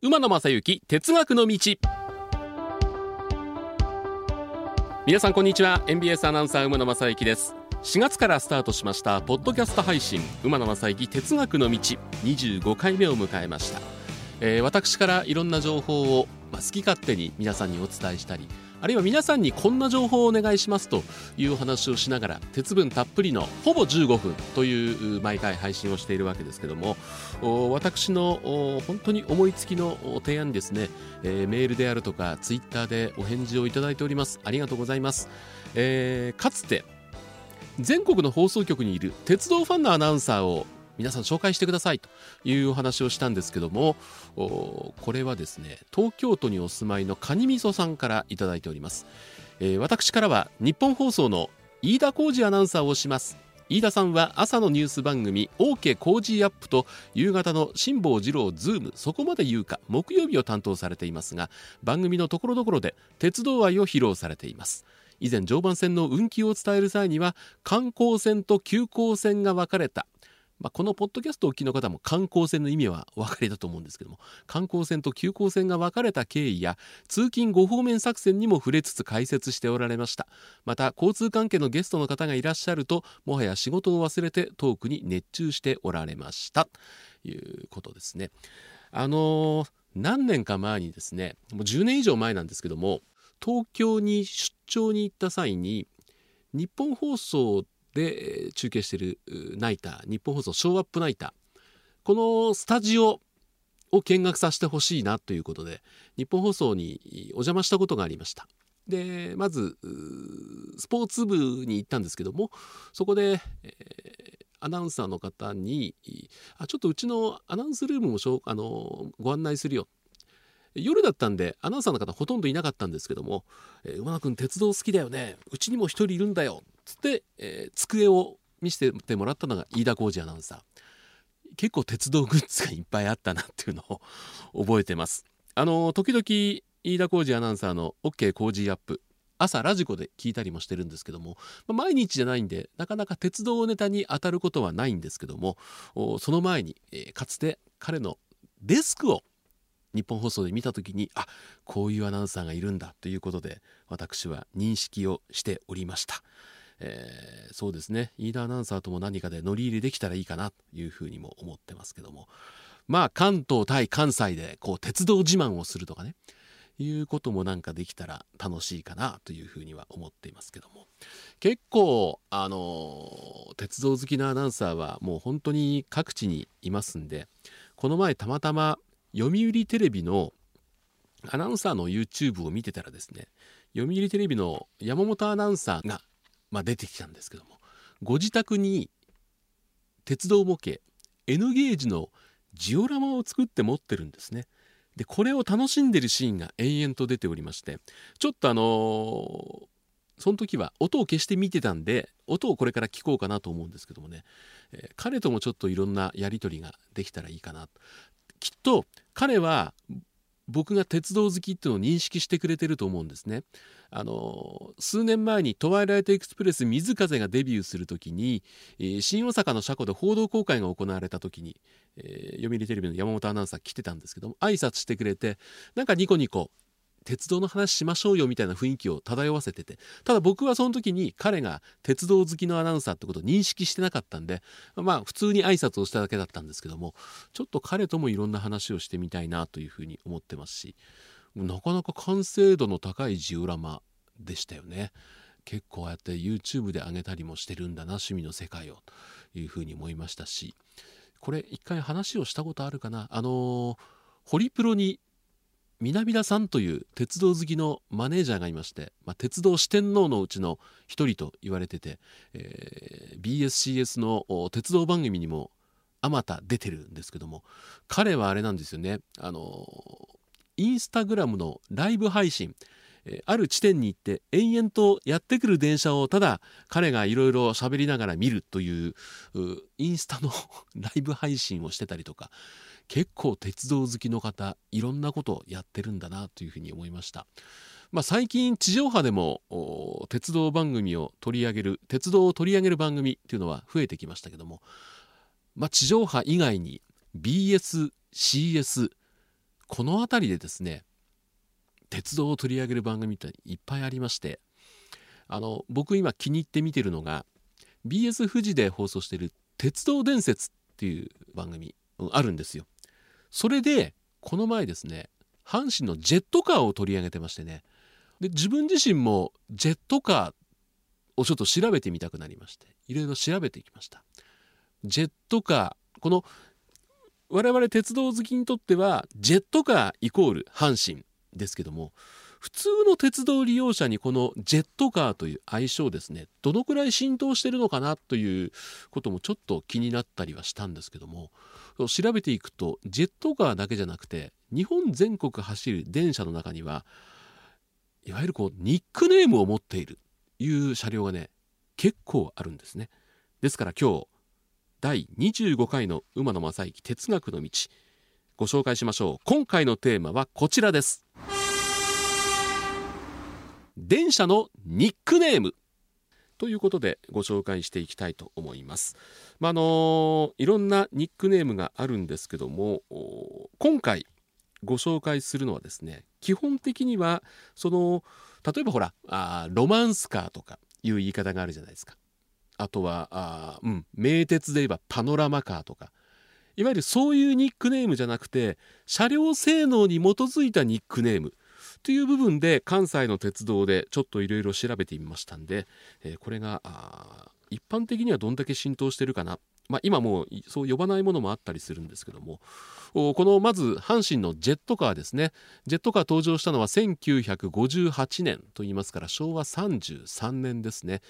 馬野正幸哲学の道。皆さんこんにちは。NBS アナウンサー馬野正幸です。4月からスタートしましたポッドキャスト配信馬野正幸哲学の道。25回目を迎えました、えー、私からいろんな情報を、まあ、好き勝手に皆さんにお伝えしたりあるいは皆さんにこんな情報をお願いしますというお話をしながら鉄分たっぷりのほぼ15分という毎回配信をしているわけですけども私の本当に思いつきの提案にですね、え、メールであるとかツイッターでお返事をいただいております。ありがとうございます、えー、かつて全国の放送局にいる鉄道ファンのアナウンサーを皆さん紹介してくださいというお話をしたんですけどもこれはですね東京都にお住まいのカニみそさんからいいております、えー、私からは日本放送の飯田浩二アナウンサーをします。飯田さんは朝のニュース番組 OK 工事アップと夕方の辛坊治郎ズームそこまで言うか木曜日を担当されていますが番組のところどころで鉄道愛を披露されています。以前常磐線の運休を伝える際には緩行線と急行線が分かれたまあ、このポッドキャストをお聞きの方も緩行線の意味はお分かりだと思うんですけども緩行線と急行線が分かれた経緯や通勤5方面作戦にも触れつつ解説しておられました。また交通関係のゲストの方がいらっしゃるともはや仕事を忘れてトークに熱中しておられました。ということですね。あのー、何年か前にですねもう10年以上前なんですけども東京に出張に行った際に日本放送で中継しているナイター日本放送ショーアップナイター。このスタジオを見学させてほしいなということで日本放送にお邪魔したことがありました。でまずスポーツ部に行ったんですけどもそこで、えー、アナウンサーの方にあちょっとうちのアナウンスルームもあのご案内するよ。夜だったんでアナウンサーの方ほとんどいなかったんですけども「えー、馬野君鉄道好きだよね。うちにも一人いるんだよ」つって、えー、机を見せてもらったのが飯田浩二アナウンサー結構鉄道グッズがいっぱいあったなっていうのを 覚えてますあの時々飯田浩二アナウンサーの OK 工事アップ朝ラジコで聞いたりもしてるんですけども、まあ、毎日じゃないんでなかなか鉄道ネタに当たることはないんですけどもその前に、えー、かつて彼のデスクを日本放送で見た時にあこういうアナウンサーがいるんだということで私は認識をしておりました。えー、そうですね。飯田アナウンサーとも何かで乗り入れできたらいいかなというふうにも思ってますけども。まあ関東対関西でこう鉄道自慢をするとかね。いうこともなんかできたら楽しいかなというふうには思っていますけども。結構あの鉄道好きなアナウンサーはもう本当に各地にいますんでこの前たまたま読売テレビのアナウンサーの YouTube を見てたらですね読売テレビの山本アナウンサーがまあ、出てきたんですけどもご自宅に鉄道模型 N ゲージのジオラマを作って持ってるんですね。でこれを楽しんでるシーンが延々と出ておりましてちょっとあのー、その時は音を消して見てたんで音をこれから聞こうかなと思うんですけどもね、えー、彼ともちょっといろんなやり取りができたらいいかなきっと彼は僕が鉄道好きっていうのを認識してくれてると思うんですね。あの数年前に「トワイライトエクスプレス水風」がデビューする時に、え、新大阪の車庫で報道公開が行われた時に、えー、読売テレビの山本アナウンサー来てたんですけども挨拶してくれてなんかニコニコ鉄道の話しましょうよみたいな雰囲気を漂わせてて。ただ僕はその時に彼が鉄道好きのアナウンサーってことを認識してなかったんでまあ普通に挨拶をしただけだったんですけどもちょっと彼ともいろんな話をしてみたいなというふうに思ってますしなかなか完成度の高いジオラマでしたよね。結構ああやって YouTube で上げたりもしてるんだな趣味の世界をというふうに思いましたし。これ一回話をしたことあるかな？あの、ホリプロに南田さんという鉄道好きのマネージャーがいまして、まあ、鉄道四天王のうちの一人と言われてて、えー、BSCS の鉄道番組にもあまた出てるんですけども彼はあれなんですよね。あのインスタグラムのライブ配信ある地点に行って延々とやってくる電車をただ彼がいろいろ喋りながら見るというインスタの ライブ配信をしてたりとか結構鉄道好きの方いろんなことをやってるんだなというふうに思いました。まあ、最近地上波でも鉄道番組を取り上げる鉄道を取り上げる番組っていうのは増えてきましたけども、まあ、地上波以外に BS、CS この辺りでですね鉄道を取り上げる番組っていっぱいありましてあの僕今気に入って見てるのが BS 富士で放送している「鉄道伝説」っていう番組あるんですよ。それでこの前ですね阪神のジェットカーを取り上げてましてね。で自分自身もジェットカーをちょっと調べてみたくなりましていろいろ調べてきました。ジェットカーこの我々鉄道好きにとってはジェットカーイコール阪神ですけども普通の鉄道利用者にこのジェットカーという愛称ですねどのくらい浸透してるのかなということもちょっと気になったりはしたんですけども調べていくとジェットカーだけじゃなくて日本全国走る電車の中にはいわゆるこうニックネームを持っているいう車両がね結構あるんですね。ですから今日第25回の馬野正幸哲学の道ご紹介しましょう。今回のテーマはこちらです。電車のニックネーム。ということでご紹介していきたいと思います。まあ、のいろんなニックネームがあるんですけども今回ご紹介するのはですね基本的にはその例えばほらあロマンスカーとかいう言い方があるじゃないですか。あとはあ、うん、名鉄で言えばパノラマカーとかいわゆるそういうニックネームじゃなくて車両性能に基づいたニックネームという部分で関西の鉄道でちょっといろいろ調べてみましたんで、えー、これが一般的にはどんだけ浸透してるかな。まあ、今もうそう呼ばないものもあったりするんですけども。このまず阪神のジェットカーですね。ジェットカー登場したのは1958年といいますから昭和33年ですね、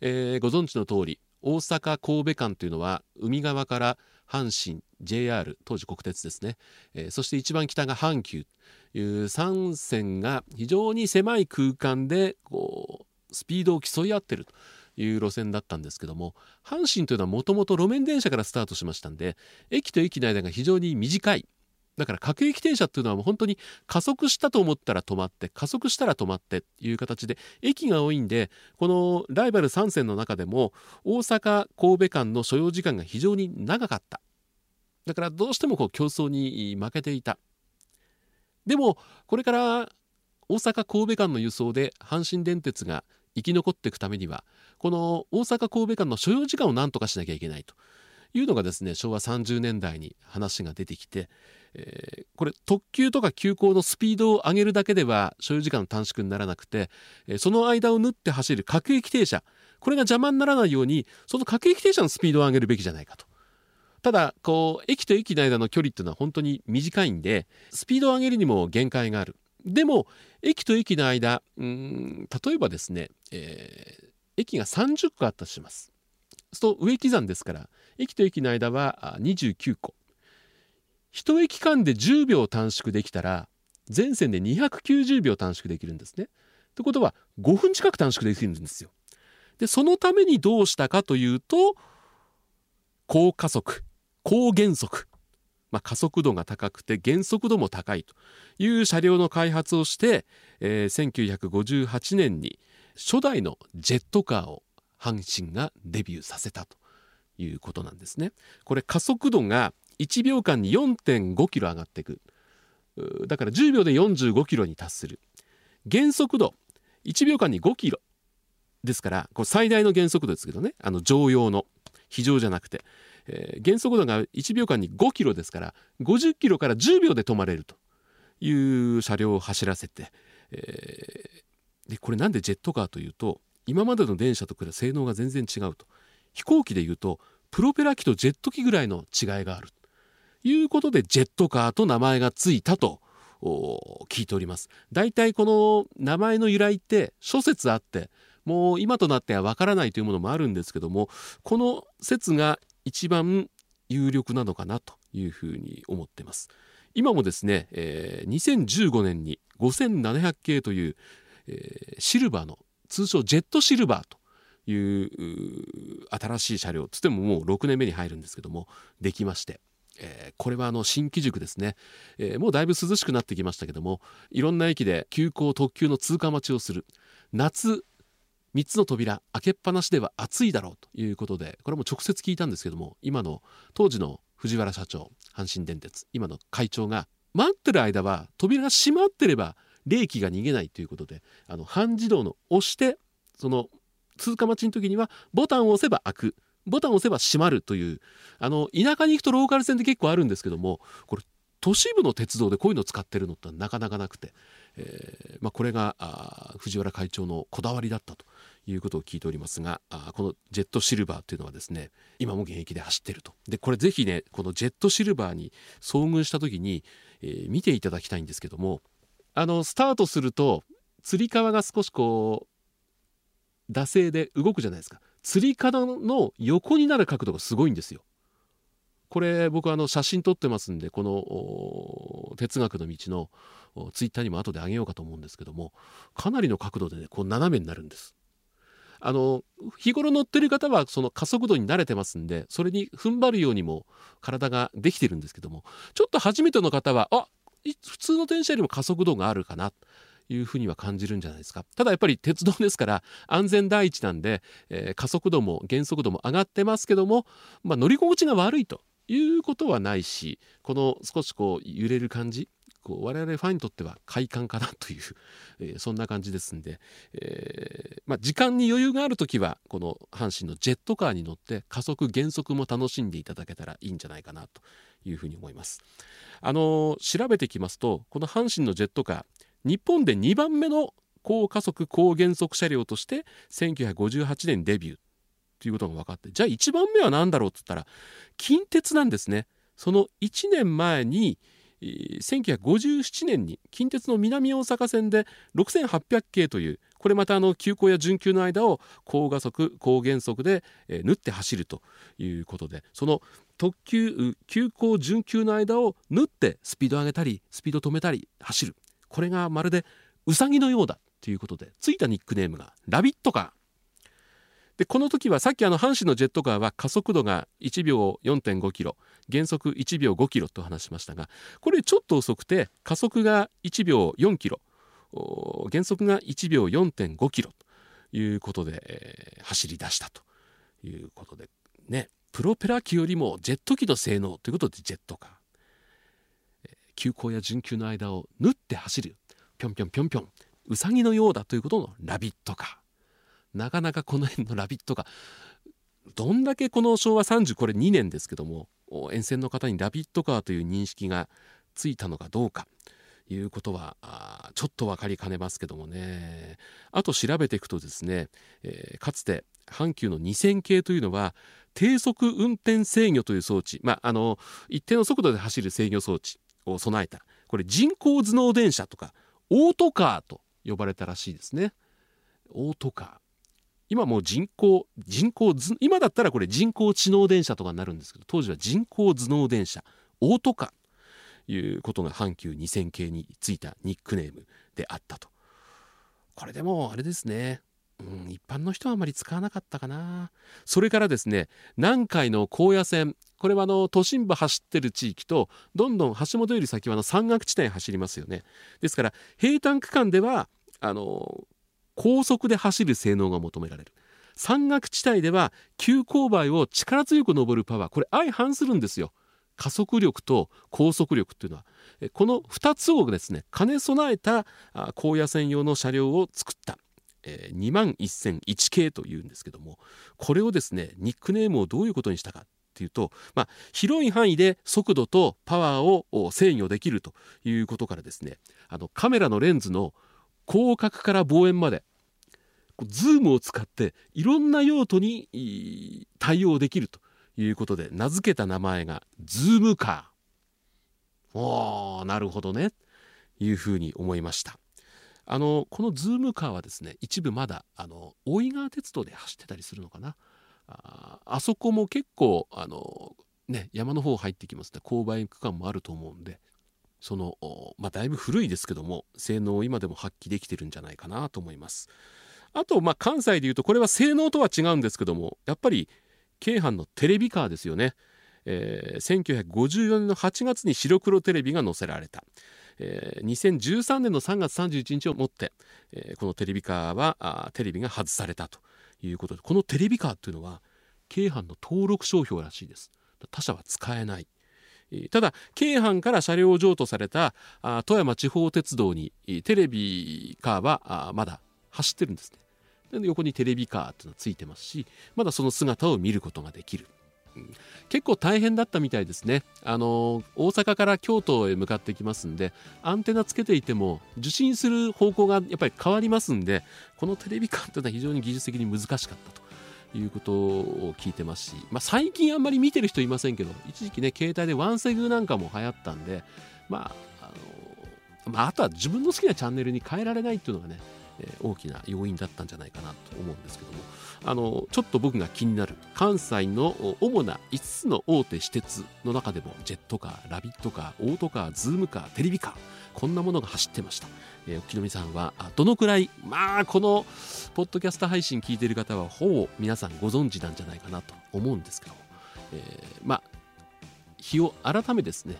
えー、ご存知の通り大阪神戸間というのは海側から阪神 JR 当時国鉄ですね、えー、そして一番北が阪急。という3線が非常に狭い空間でこうスピードを競い合ってるという路線だったんですけども阪神というのはもともと路面電車からスタートしましたんで駅と駅の間が非常に短い。だから各駅停車っていうのはもう本当に加速したと思ったら止まって加速したら止まってっていう形で駅が多いんでこのライバル3線の中でも大阪神戸間の所要時間が非常に長かった。だからどうしてもこう競争に負けていたでもこれから大阪神戸間の輸送で阪神電鉄が生き残っていくためにはこの大阪神戸間の所要時間を何とかしなきゃいけないというのがですね昭和30年代に話が出てきてえー、これ特急とか急行のスピードを上げるだけでは所有時間の短縮にならなくて、その間を縫って走る各駅停車これが邪魔にならないようにその各駅停車のスピードを上げるべきじゃないかと。ただこう駅と駅の間の距離っていうのは本当に短いんでスピードを上げるにも限界がある。でも駅と駅の間うん例えばですね、えー、駅が30個あったとします。そうすると上刻んですから駅と駅の間は29個1駅間で10秒短縮できたら全線で290秒短縮できるんですね。ということは5分近く短縮できるんですよ。でそのためにどうしたかというと高加速高減速、まあ、加速度が高くて減速度も高いという車両の開発をして、えー、1958年に初代のジェットカーを阪神がデビューさせたということなんですね。これ加速度が1秒間に4.5キロ上がっていくだから10秒で45キロに達する。減速度1秒間に5キロですからこれ最大の減速度ですけどね。あの常用の。非常じゃなくて、えー、減速度が1秒間に5キロですから50キロから10秒で止まれるという車両を走らせて、えー、でこれなんでジェットカーというと今までの電車と比べ性能が全然違うと。飛行機でいうとプロペラ機とジェット機ぐらいの違いがある。ということでジェットカーと名前がついたと聞いております。だいたいこの名前の由来って諸説あってもう今となってはわからないというものもあるんですけどもこの説が一番有力なのかなというふうに思ってます。今もですね、えー、2015年に5700系という、えー、シルバーの通称ジェットシルバーという新しい車両つってももう6年目に入るんですけどもできましてえー、これはあの新機軸ですね、えー、もうだいぶ涼しくなってきましたけどもいろんな駅で急行特急の通過待ちをする。夏3つの扉開けっぱなしでは暑いだろうということでこれも直接聞いたんですけども今の当時の藤原社長阪神電鉄今の会長が待ってる間は扉が閉まってれば冷気が逃げないということであの半自動の押してその通過待ちの時にはボタンを押せば開くボタンを押せば閉まるというあの田舎に行くとローカル線って結構あるんですけどもこれ都市部の鉄道でこういうのを使ってるのってなかなかなくて、えーまあ、これが藤原会長のこだわりだったということを聞いておりますがあこのジェットシルバーというのはですね今も現役で走ってると。でこれぜひねこのジェットシルバーに遭遇した時に、えー、見ていただきたいんですけどもあのスタートするとつり革が少しこう惰性で動くじゃないですか。つり革の横になる角度がすごいんですよ。これ僕あの写真撮ってますんでこの哲学の道のツイッターにも後であげようかと思うんですけどもかなりの角度でねこう斜めになるんです。あの日頃乗ってる方はその加速度に慣れてますんでそれに踏ん張るようにも体ができてるんですけどもちょっと初めての方はあ普通の電車よりも加速度があるかなというふうには感じるんじゃないですか。ただやっぱり鉄道ですから安全第一なんで、えー、加速度も減速度も上がってますけども、まあ、乗り心地が悪いと。いうことはないしこの少しこう揺れる感じこう我々ファンにとっては快感かなという、えー、そんな感じですんで、えー、まあ、時間に余裕がある時はこの阪神のジェットカーに乗って加速減速も楽しんでいただけたらいいんじゃないかなというふうに思います。あの調べてきますとこの阪神のジェットカー日本で2番目の高加速高減速車両として1958年デビューということが分かってじゃあ1番目は何だろうって言ったら近鉄なんですね。その1年前に1957年に近鉄の南大阪線で6800系というこれまたあの急行や準急の間を高加速高減速で、縫って走るということでその特急急行準急の間を縫ってスピード上げたりスピード止めたり走るこれがまるでウサギのようだということでついたニックネームが「ラビットカー」でこの時はさっきあの阪神のジェットカーは加速度が1秒4.5キロ減速1秒5キロと話しましたがこれちょっと遅くて加速が1秒4キロ減速が1秒4.5キロということで、えー、走り出したということでね。プロペラ機よりもジェット機の性能ということでジェットカー、えー、急行や準急の間を縫って走る。ぴょんぴょんぴょんぴょん。うさぎのようだということのラビットカー。なかなかこの辺の「ラビット!」がどんだけこの昭和30これ2年ですけども沿線の方に「ラビットカー」という認識がついたのかどうかいうことはちょっと分かりかねますけどもね。あと調べていくとですね、えー、かつて阪急の2000系というのは低速運転制御という装置、まあ、あの一定の速度で走る制御装置を備えた。これ人工頭脳電車とかオートカーと呼ばれたらしいですね。オートカー。今もう人工人工今だったらこれ人工知能電車とかになるんですけど当時は人工頭脳電車オートカということが阪急2000系についたニックネームであったと。これでもあれですね。うん、一般の人はあまり使わなかったかな。それからですね南海の高野線これはあの都心部走ってる地域とどんどん橋本より先はあの山岳地帯走りますよね。ですから平坦区間ではあの高速で走る性能が求められる。山岳地帯では急勾配を力強く登るパワーこれ相反するんですよ。加速力と高速力っていうのは。この2つをですね兼ね備えた高野線用の車両を作った。2万1001系というんですけども。これをですねニックネームをどういうことにしたかっていうと、まあ、広い範囲で速度とパワーを制御できるということからですねあのカメラのレンズの広角から望遠までズームを使っていろんな用途に対応できるということで名付けた名前がズームカー。おーなるほどねいうふうに思いました。あのこのズームカーはですね一部まだあの大井川鉄道で走ってたりするのかなああそこも結構あの、ね、山の方入ってきますね勾配区間もあると思うんでその、まあ、だいぶ古いですけども性能を今でも発揮できてるんじゃないかなと思います。あと、まあ、関西でいうとこれは性能とは違うんですけどもやっぱり京阪のテレビカーですよね。えー、1954年の8月に白黒テレビが載せられた。えー、2013年の3月31日をもって、えー、このテレビカーはテレビが外されたということでこのテレビカーというのは京阪の登録商標らしいです他社は使えないただ京阪から車両を譲渡された富山地方鉄道にテレビカーはまだ走ってるんですね。で横にテレビカーっていうのがついてますしまだその姿を見ることができる。結構大変だったみたいですね。あの大阪から京都へ向かってきますんでアンテナつけていても受信する方向がやっぱり変わりますんでこのテレビカーっていうのは非常に技術的に難しかったと。いうことを聞いてますし、まあ、最近あんまり見てる人いませんけど一時期ね携帯でワンセグなんかも流行ったんでまああの、まあ、あとは自分の好きなチャンネルに変えられないっていうのがね、えー、大きな要因だったんじゃないかなと思うんですけども。あのちょっと僕が気になる関西の主な5つの大手私鉄の中でもジェットカーラビットカーオートカーズームカーテレビカーこんなものが走ってました、えー、沖野さんはどのくらいまあこのポッドキャスト配信聞いてる方はほぼ皆さんご存知なんじゃないかなと思うんですけど、えー、まあ日を改めですね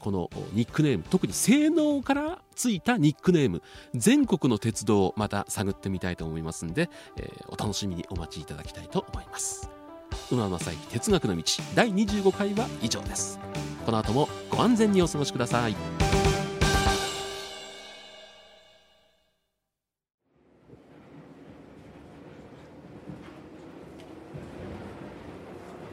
このニックネーム特に性能からついたニックネーム全国の鉄道をまた探ってみたいと思いますんで、え、お楽しみにお待ちいただきたいと思います。馬正幸哲学の道第25回は以上です。この後もご安全にお過ごしください。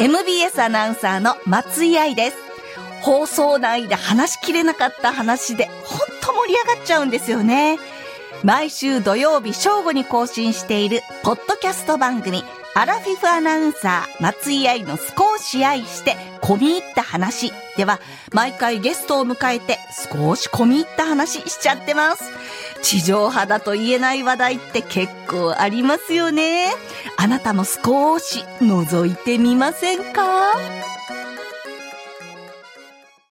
MBS アナウンサーの松井愛です。放送内で話しきれなかった話で、ほんと盛り上がっちゃうんですよね。毎週土曜日正午に更新している、ポッドキャスト番組、アラフィフアナウンサー、松井愛の少し愛して、込み入った話では、毎回ゲストを迎えて、少し込み入った話しちゃってます。地上波だと言えない話題って結構ありますよね。あなたも少し覗いてみませんか？